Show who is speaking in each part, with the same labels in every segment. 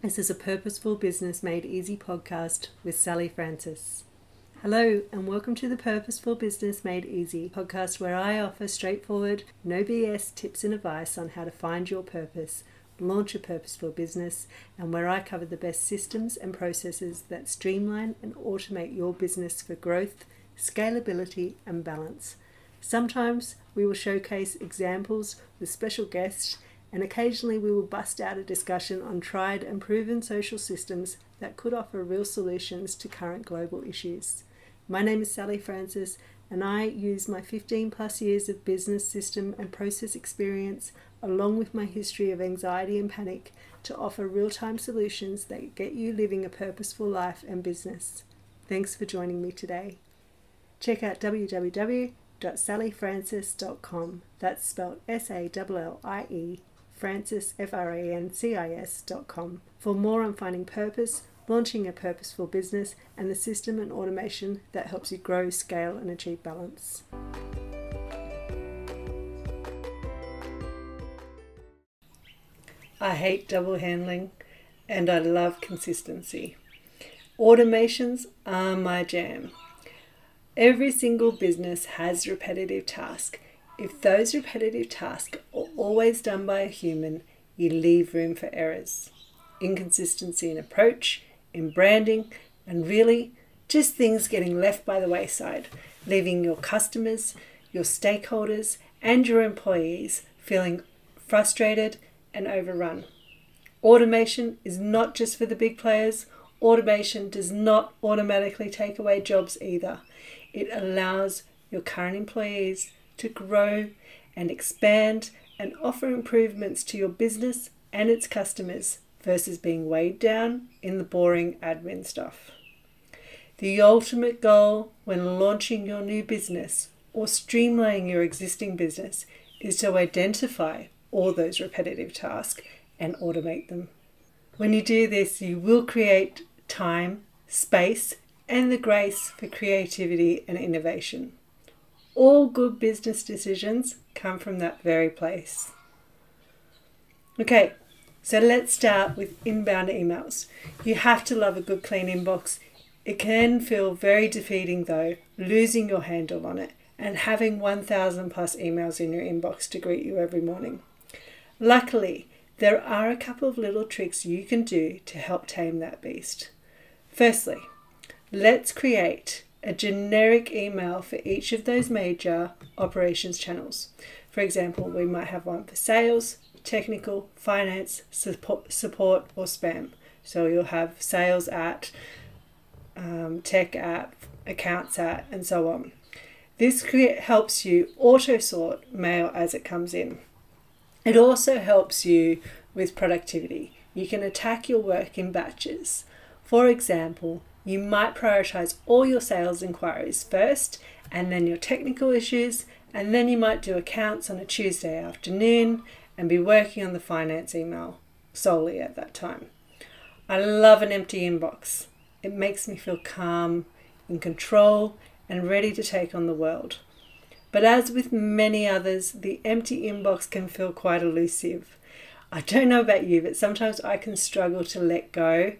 Speaker 1: This is a Purposeful Business Made Easy podcast with Sallie Francis. Hello, and welcome to the Purposeful Business Made Easy podcast, where I offer straightforward, no BS tips and advice on how to find your purpose, launch a purposeful business, and where I cover the best systems and processes that streamline and automate your business for growth, scalability, and balance. Sometimes we will showcase examples with special guests, and occasionally we will bust out a discussion on tried and proven social systems that could offer real solutions to current global issues. My name is Sallie Francis, and I use my 15 plus years of business system and process experience, along with my history of anxiety and panic, to offer real time solutions that get you living a purposeful life and business. Thanks for joining me today. Check out www.salliefrancis.com. That's spelled S A L L I E, Francis, F R A N C I S.com, for more on finding purpose launching a purposeful business, and the system and automation that helps you grow, scale, and achieve balance. I hate double handling and I love consistency. Automations are my jam. Every single business has repetitive tasks. If those repetitive tasks are always done by a human, you leave room for errors. Inconsistency in approach, in branding, and really just things getting left by the wayside, leaving your customers, your stakeholders, and your employees feeling frustrated and overrun. Automation is not just for the big players. Automation does not automatically take away jobs either. It allows your current employees to grow and expand and offer improvements to your business and its customers versus being weighed down in the boring admin stuff. The ultimate goal when launching your new business or streamlining your existing business is to identify all those repetitive tasks and automate them. When you do this, you will create time, space, and the grace for creativity and innovation. All good business decisions come from that very place. Okay, so let's start with inbound emails. You have to love a good clean inbox. It can feel very defeating though, losing your handle on it and having 1,000 plus emails in your inbox to greet you every morning. Luckily, there are a couple of little tricks you can do to help tame that beast. Firstly, let's create a generic email for each of those major operations channels. For example, we might have one for sales, technical, finance, support, support or spam. So you'll have sales at, um, tech at, accounts at, and so on. This helps you auto sort mail as it comes in. It also helps you with productivity. You can attack your work in batches. For example, you might prioritize all your sales inquiries first and then your technical issues, and then you might do accounts on a Tuesday afternoon and be working on the finance email solely at that time. I love an empty inbox. It makes me feel calm, in control, and ready to take on the world. But as with many others, the empty inbox can feel quite elusive. I don't know about you, but sometimes I can struggle to let go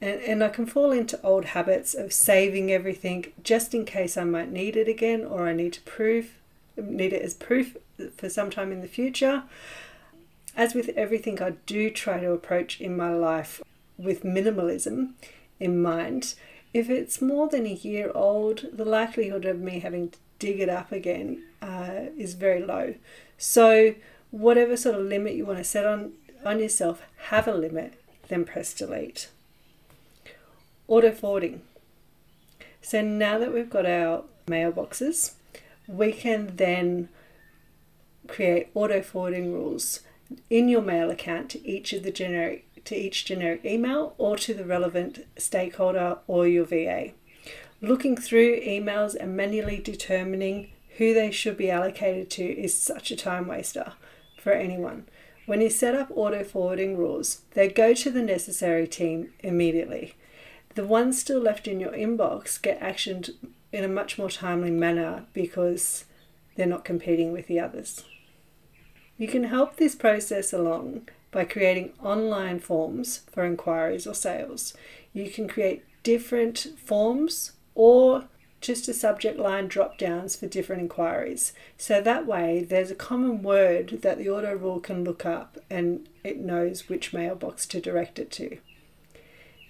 Speaker 1: and, and I can fall into old habits of saving everything just in case I might need it again or I need to prove need it as proof for some time in the future. As with everything I do try to approach in my life with minimalism in mind, if it's more than a year old, the likelihood of me having to dig it up again uh, is very low. So, whatever sort of limit you want to set on, on yourself, have a limit, then press delete. Auto forwarding. So, now that we've got our mailboxes, we can then create auto forwarding rules in your mail account to each of the generic to each generic email or to the relevant stakeholder or your VA. Looking through emails and manually determining who they should be allocated to is such a time waster for anyone. When you set up auto forwarding rules, they go to the necessary team immediately. The ones still left in your inbox get actioned in a much more timely manner because they're not competing with the others. You can help this process along by creating online forms for inquiries or sales. You can create different forms or just a subject line drop downs for different inquiries. So that way, there's a common word that the auto rule can look up and it knows which mailbox to direct it to.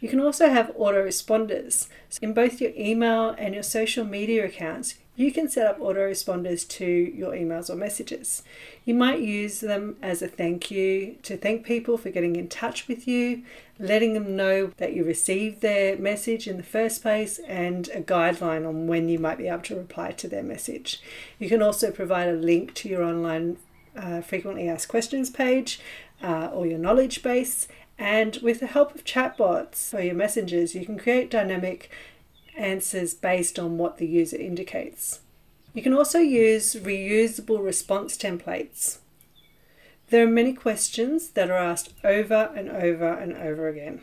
Speaker 1: You can also have autoresponders. So in both your email and your social media accounts, you can set up autoresponders to your emails or messages. You might use them as a thank you to thank people for getting in touch with you, letting them know that you received their message in the first place, and a guideline on when you might be able to reply to their message. You can also provide a link to your online uh, frequently asked questions page uh, or your knowledge base. And with the help of chatbots or your messengers, you can create dynamic answers based on what the user indicates. You can also use reusable response templates. There are many questions that are asked over and over and over again.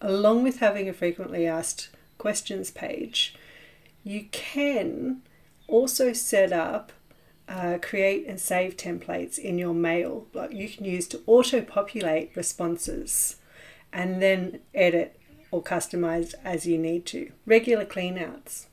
Speaker 1: Along with having a frequently asked questions page, you can also set up uh, create and save templates in your mail like you can use to auto populate responses and then edit or customize as you need to. Regular cleanouts.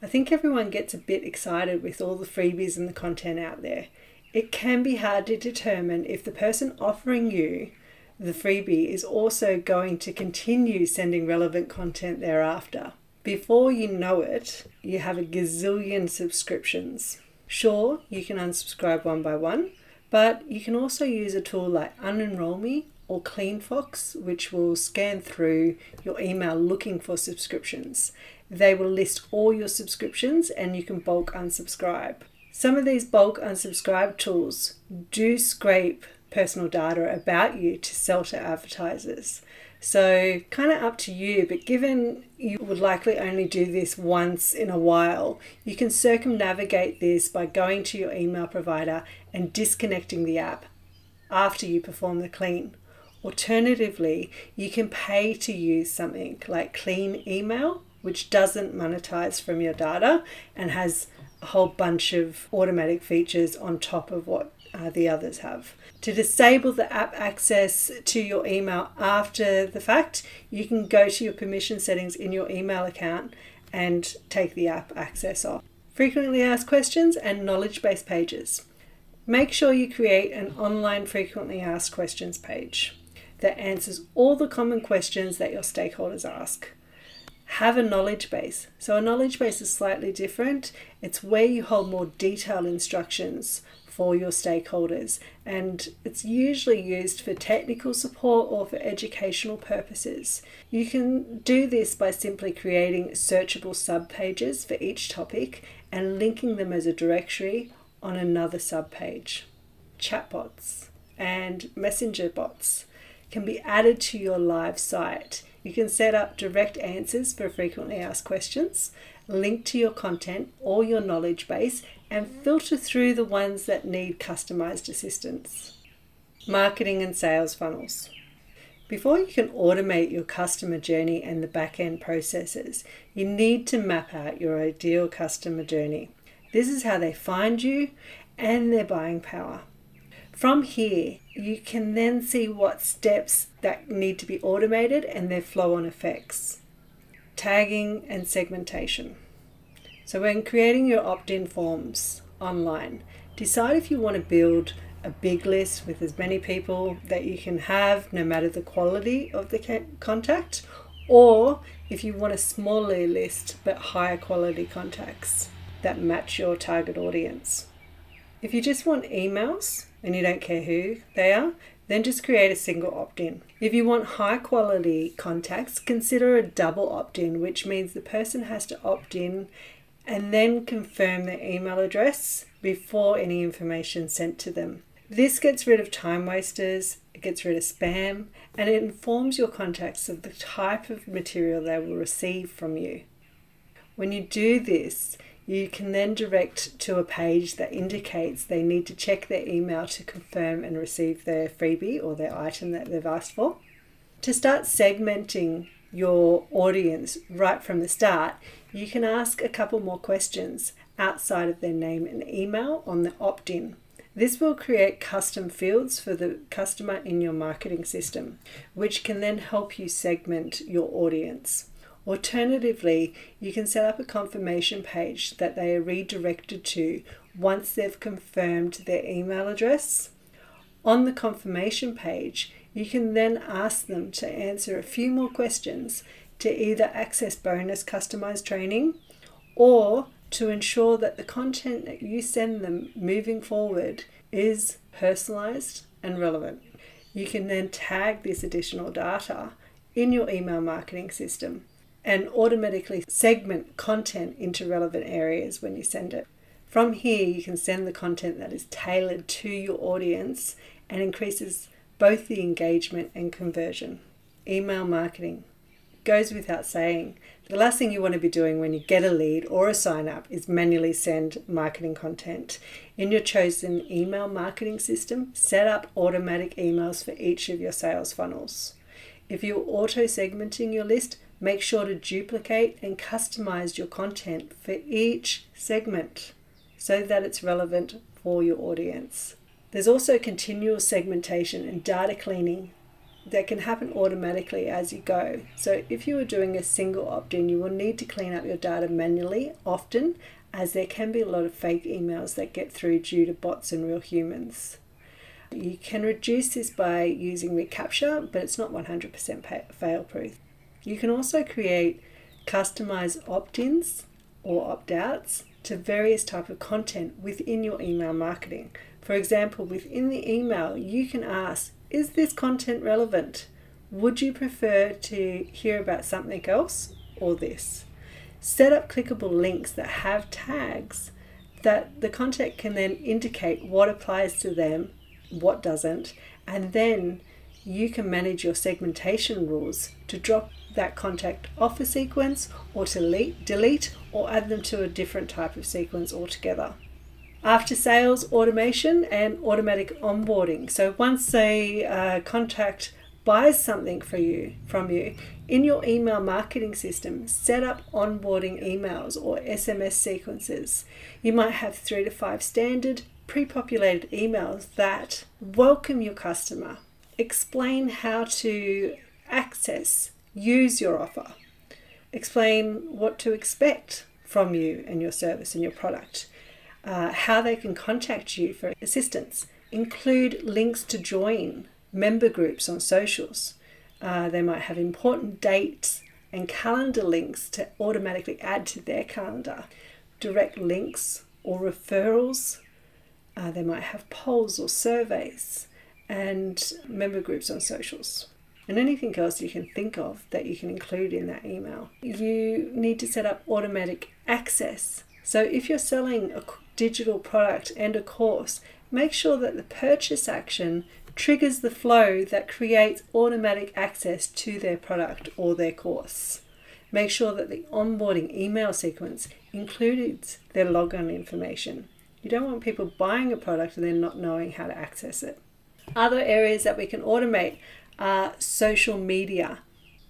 Speaker 1: I think everyone gets a bit excited with all the freebies and the content out there. It can be hard to determine if the person offering you the freebie is also going to continue sending relevant content thereafter. Before you know it, you have a gazillion subscriptions. Sure, you can unsubscribe one by one, but you can also use a tool like Unenroll Me or CleanFox, which will scan through your email looking for subscriptions. They will list all your subscriptions and you can bulk unsubscribe. Some of these bulk unsubscribe tools do scrape personal data about you to sell to advertisers. So, kind of up to you, but given you would likely only do this once in a while, you can circumnavigate this by going to your email provider and disconnecting the app after you perform the clean. Alternatively, you can pay to use something like Clean Email, which doesn't monetize from your data and has a whole bunch of automatic features on top of what uh, the others have. To disable the app access to your email after the fact, you can go to your permission settings in your email account and take the app access off. Frequently asked questions and knowledge base pages. Make sure you create an online frequently asked questions page that answers all the common questions that your stakeholders ask. Have a knowledge base. So, a knowledge base is slightly different. It's where you hold more detailed instructions for your stakeholders, and it's usually used for technical support or for educational purposes. You can do this by simply creating searchable subpages for each topic and linking them as a directory on another subpage. Chatbots and messenger bots can be added to your live site. You can set up direct answers for frequently asked questions, link to your content or your knowledge base, and filter through the ones that need customized assistance. Marketing and sales funnels. Before you can automate your customer journey and the back end processes, you need to map out your ideal customer journey. This is how they find you and their buying power. From here, you can then see what steps that need to be automated and their flow on effects. Tagging and segmentation. So, when creating your opt in forms online, decide if you want to build a big list with as many people that you can have, no matter the quality of the contact, or if you want a smaller list but higher quality contacts that match your target audience. If you just want emails, and you don't care who they are, then just create a single opt in. If you want high quality contacts, consider a double opt in, which means the person has to opt in and then confirm their email address before any information sent to them. This gets rid of time wasters, it gets rid of spam, and it informs your contacts of the type of material they will receive from you. When you do this, you can then direct to a page that indicates they need to check their email to confirm and receive their freebie or their item that they've asked for. To start segmenting your audience right from the start, you can ask a couple more questions outside of their name and email on the opt in. This will create custom fields for the customer in your marketing system, which can then help you segment your audience. Alternatively, you can set up a confirmation page that they are redirected to once they've confirmed their email address. On the confirmation page, you can then ask them to answer a few more questions to either access bonus customized training or to ensure that the content that you send them moving forward is personalized and relevant. You can then tag this additional data in your email marketing system and automatically segment content into relevant areas when you send it. From here, you can send the content that is tailored to your audience and increases both the engagement and conversion. Email marketing goes without saying. The last thing you want to be doing when you get a lead or a sign up is manually send marketing content. In your chosen email marketing system, set up automatic emails for each of your sales funnels. If you're auto segmenting your list, Make sure to duplicate and customize your content for each segment so that it's relevant for your audience. There's also continual segmentation and data cleaning that can happen automatically as you go. So, if you are doing a single opt in, you will need to clean up your data manually often, as there can be a lot of fake emails that get through due to bots and real humans. You can reduce this by using reCAPTCHA, but it's not 100% fail proof. You can also create customized opt-ins or opt-outs to various type of content within your email marketing. For example, within the email, you can ask, is this content relevant? Would you prefer to hear about something else or this? Set up clickable links that have tags that the content can then indicate what applies to them, what doesn't, and then you can manage your segmentation rules to drop that contact off a sequence or to delete or add them to a different type of sequence altogether. After sales automation and automatic onboarding. So once a uh, contact buys something for you from you in your email marketing system set up onboarding emails or sms sequences you might have three to five standard pre-populated emails that welcome your customer explain how to access use your offer, explain what to expect from you and your service and your product, uh, how they can contact you for assistance, include links to join member groups on socials. Uh, they might have important dates and calendar links to automatically add to their calendar, direct links or referrals. Uh, they might have polls or surveys and member groups on socials and anything else you can think of that you can include in that email. You need to set up automatic access. So if you're selling a digital product and a course, make sure that the purchase action triggers the flow that creates automatic access to their product or their course. Make sure that the onboarding email sequence includes their login information. You don't want people buying a product and then not knowing how to access it. Other areas that we can automate are social media.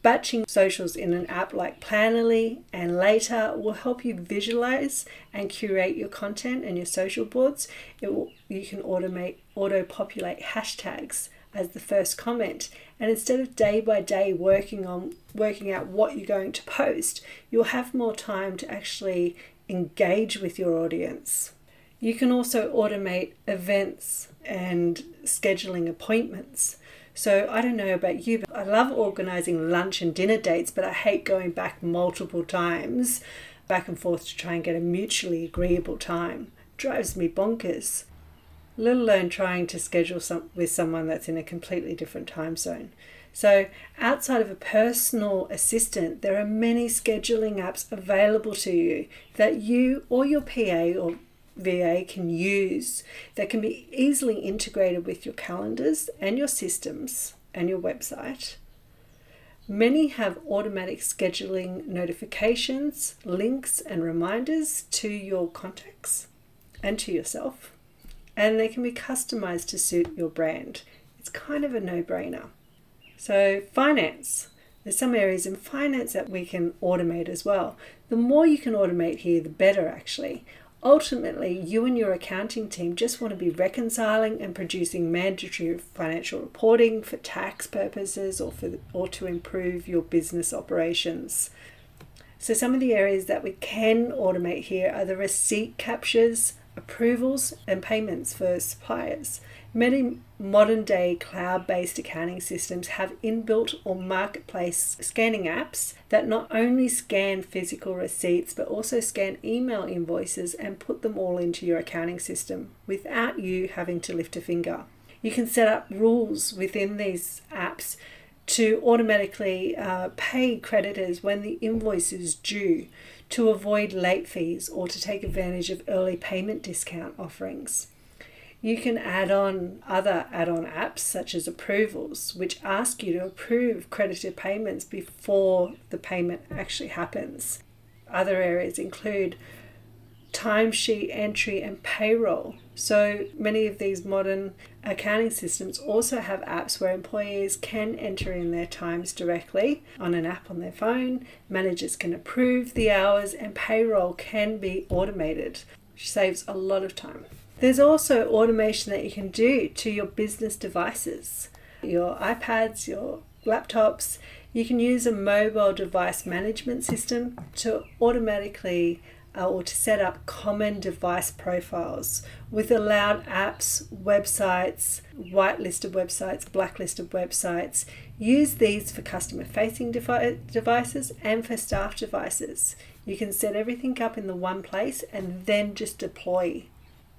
Speaker 1: Batching socials in an app like Planoly and Later will help you visualize and curate your content and your social boards. It will, you can automate auto populate hashtags as the first comment and instead of day by day working on working out what you're going to post you'll have more time to actually engage with your audience you can also automate events and scheduling appointments so I don't know about you, but I love organizing lunch and dinner dates, but I hate going back multiple times, back and forth to try and get a mutually agreeable time. drives me bonkers. Let alone trying to schedule some with someone that's in a completely different time zone. So, outside of a personal assistant, there are many scheduling apps available to you that you or your PA or VA can use that can be easily integrated with your calendars and your systems and your website. Many have automatic scheduling notifications, links, and reminders to your contacts and to yourself, and they can be customized to suit your brand. It's kind of a no brainer. So, finance. There's some areas in finance that we can automate as well. The more you can automate here, the better actually. Ultimately, you and your accounting team just want to be reconciling and producing mandatory financial reporting for tax purposes or for or to improve your business operations. So some of the areas that we can automate here are the receipt captures, approvals and payments for suppliers. Many modern day cloud based accounting systems have inbuilt or marketplace scanning apps that not only scan physical receipts but also scan email invoices and put them all into your accounting system without you having to lift a finger. You can set up rules within these apps to automatically uh, pay creditors when the invoice is due to avoid late fees or to take advantage of early payment discount offerings. You can add on other add on apps such as approvals, which ask you to approve credited payments before the payment actually happens. Other areas include timesheet entry and payroll. So many of these modern accounting systems also have apps where employees can enter in their times directly on an app on their phone. Managers can approve the hours, and payroll can be automated, which saves a lot of time. There's also automation that you can do to your business devices, your iPads, your laptops. You can use a mobile device management system to automatically uh, or to set up common device profiles with allowed apps, websites, whitelisted websites, blacklisted websites. Use these for customer facing devi- devices and for staff devices. You can set everything up in the one place and then just deploy.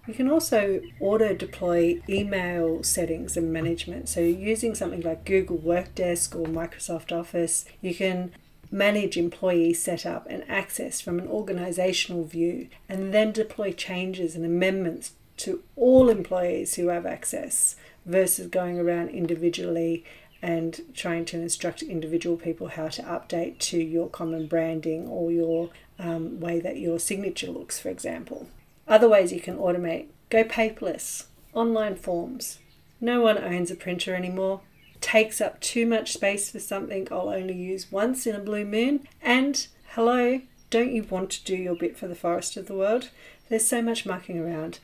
Speaker 1: You can also auto deploy email settings and management. So, using something like Google Workdesk or Microsoft Office, you can manage employee setup and access from an organizational view, and then deploy changes and amendments to all employees who have access versus going around individually and trying to instruct individual people how to update to your common branding or your um, way that your signature looks, for example. Other ways you can automate go paperless, online forms. No one owns a printer anymore takes up too much space for something I'll only use once in a blue moon. And hello, don't you want to do your bit for the forest of the world? There's so much mucking around.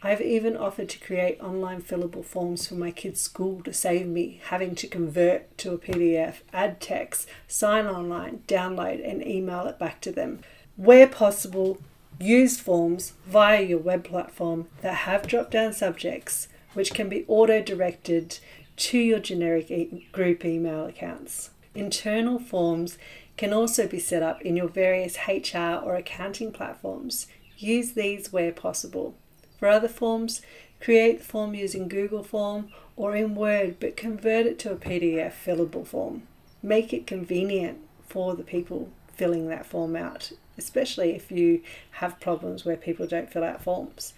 Speaker 1: I've even offered to create online fillable forms for my kids' school to save me having to convert to a PDF, add text, sign online, download, and email it back to them. Where possible, use forms via your web platform that have drop down subjects which can be auto directed to your generic e- group email accounts. Internal forms can also be set up in your various HR or accounting platforms. Use these where possible. For other forms, create the form using Google Form or in Word, but convert it to a PDF fillable form. Make it convenient for the people filling that form out, especially if you have problems where people don't fill out forms.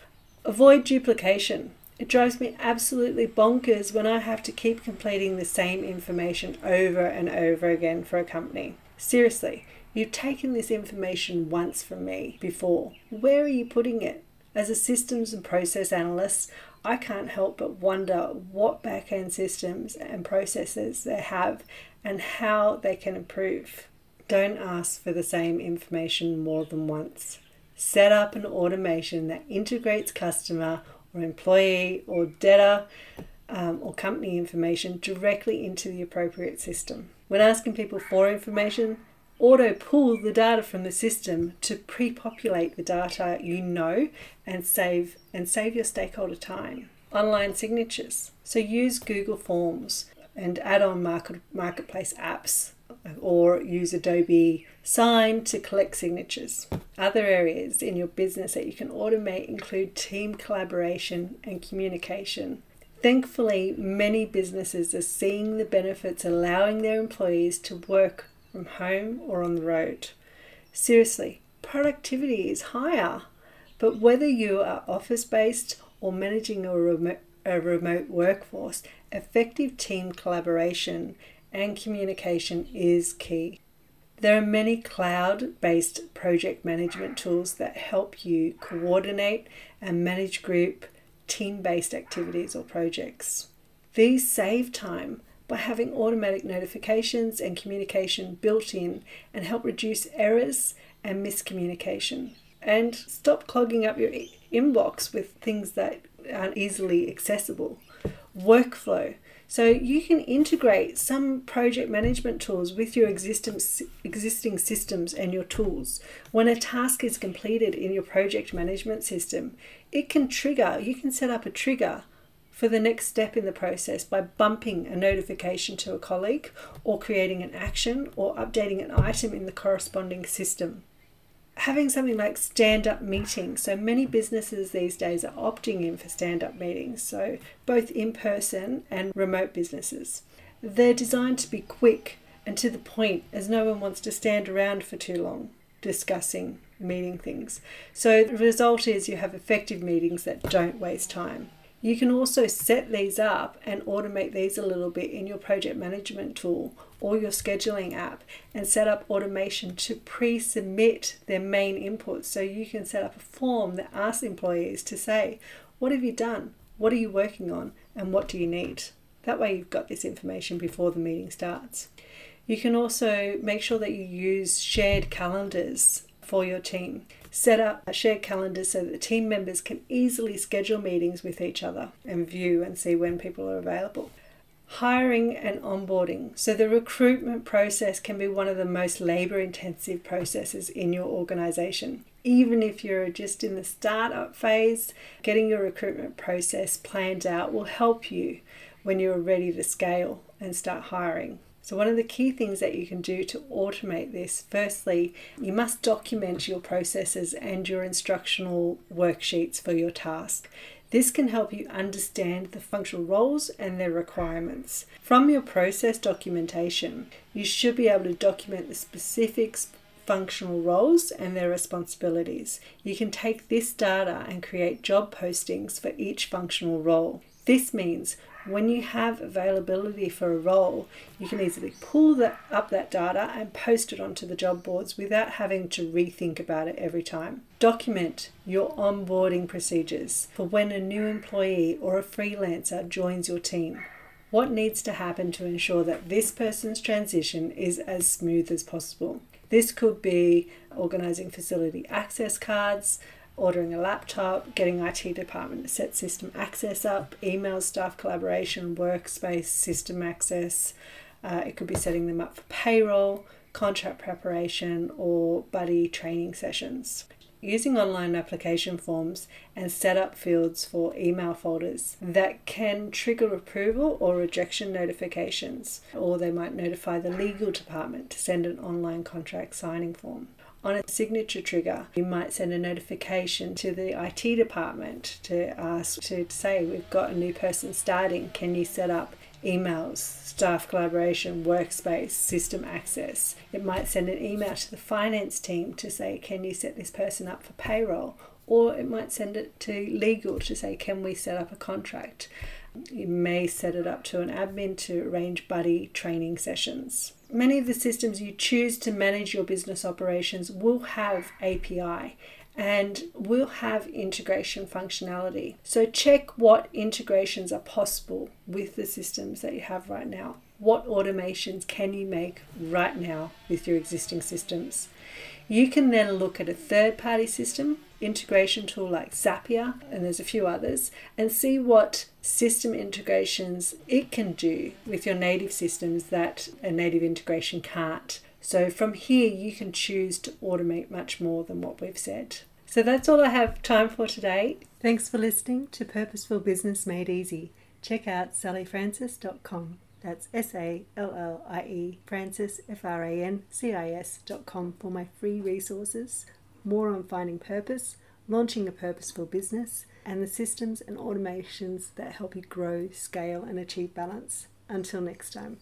Speaker 1: Avoid duplication. It drives me absolutely bonkers when I have to keep completing the same information over and over again for a company. Seriously, you've taken this information once from me before. Where are you putting it? As a systems and process analyst, I can't help but wonder what back end systems and processes they have and how they can improve. Don't ask for the same information more than once. Set up an automation that integrates customer or employee or debtor um, or company information directly into the appropriate system. When asking people for information, auto pull the data from the system to pre-populate the data you know and save and save your stakeholder time. Online signatures. So use Google Forms and add-on market, marketplace apps or use Adobe Sign to collect signatures. Other areas in your business that you can automate include team collaboration and communication. Thankfully, many businesses are seeing the benefits allowing their employees to work from home or on the road. Seriously, productivity is higher, but whether you are office based or managing a remote, a remote workforce, effective team collaboration and communication is key. There are many cloud based project management tools that help you coordinate and manage group team based activities or projects. These save time by having automatic notifications and communication built in and help reduce errors and miscommunication. and stop clogging up your inbox with things that aren't easily accessible. Workflow. So you can integrate some project management tools with your existing existing systems and your tools. When a task is completed in your project management system, it can trigger, you can set up a trigger for the next step in the process by bumping a notification to a colleague or creating an action or updating an item in the corresponding system having something like stand up meetings. So many businesses these days are opting in for stand up meetings, so both in person and remote businesses. They're designed to be quick and to the point, as no one wants to stand around for too long discussing meeting things. So the result is you have effective meetings that don't waste time. You can also set these up and automate these a little bit in your project management tool or your scheduling app and set up automation to pre submit their main inputs. So you can set up a form that asks employees to say, What have you done? What are you working on? And what do you need? That way, you've got this information before the meeting starts. You can also make sure that you use shared calendars for your team. Set up a shared calendar so that team members can easily schedule meetings with each other and view and see when people are available. Hiring and onboarding. So, the recruitment process can be one of the most labor intensive processes in your organization. Even if you're just in the startup phase, getting your recruitment process planned out will help you when you're ready to scale and start hiring. So, one of the key things that you can do to automate this, firstly, you must document your processes and your instructional worksheets for your task. This can help you understand the functional roles and their requirements. From your process documentation, you should be able to document the specifics functional roles and their responsibilities. You can take this data and create job postings for each functional role. This means when you have availability for a role, you can easily pull that, up that data and post it onto the job boards without having to rethink about it every time. Document your onboarding procedures for when a new employee or a freelancer joins your team. What needs to happen to ensure that this person's transition is as smooth as possible? This could be organizing facility access cards, ordering a laptop, getting IT department to set system access up, email staff collaboration, workspace, system access. Uh, it could be setting them up for payroll, contract preparation, or buddy training sessions. Using online application forms and set up fields for email folders that can trigger approval or rejection notifications, or they might notify the legal department to send an online contract signing form. On a signature trigger, you might send a notification to the IT department to ask to say, We've got a new person starting. Can you set up emails, staff collaboration, workspace, system access? It might send an email to the finance team to say, Can you set this person up for payroll? Or it might send it to legal to say, Can we set up a contract? You may set it up to an admin to arrange buddy training sessions. Many of the systems you choose to manage your business operations will have API and we'll have integration functionality. So check what integrations are possible with the systems that you have right now. What automations can you make right now with your existing systems? You can then look at a third party system integration tool like Zapier, and there's a few others, and see what system integrations it can do with your native systems that a native integration can't. So from here, you can choose to automate much more than what we've said. So that's all I have time for today. Thanks for listening to Purposeful Business Made Easy. Check out salliefrancis.com. That's S A L L I E Francis F R A N C I S dot com for my free resources more on finding purpose, launching a purposeful business, and the systems and automations that help you grow, scale, and achieve balance. Until next time.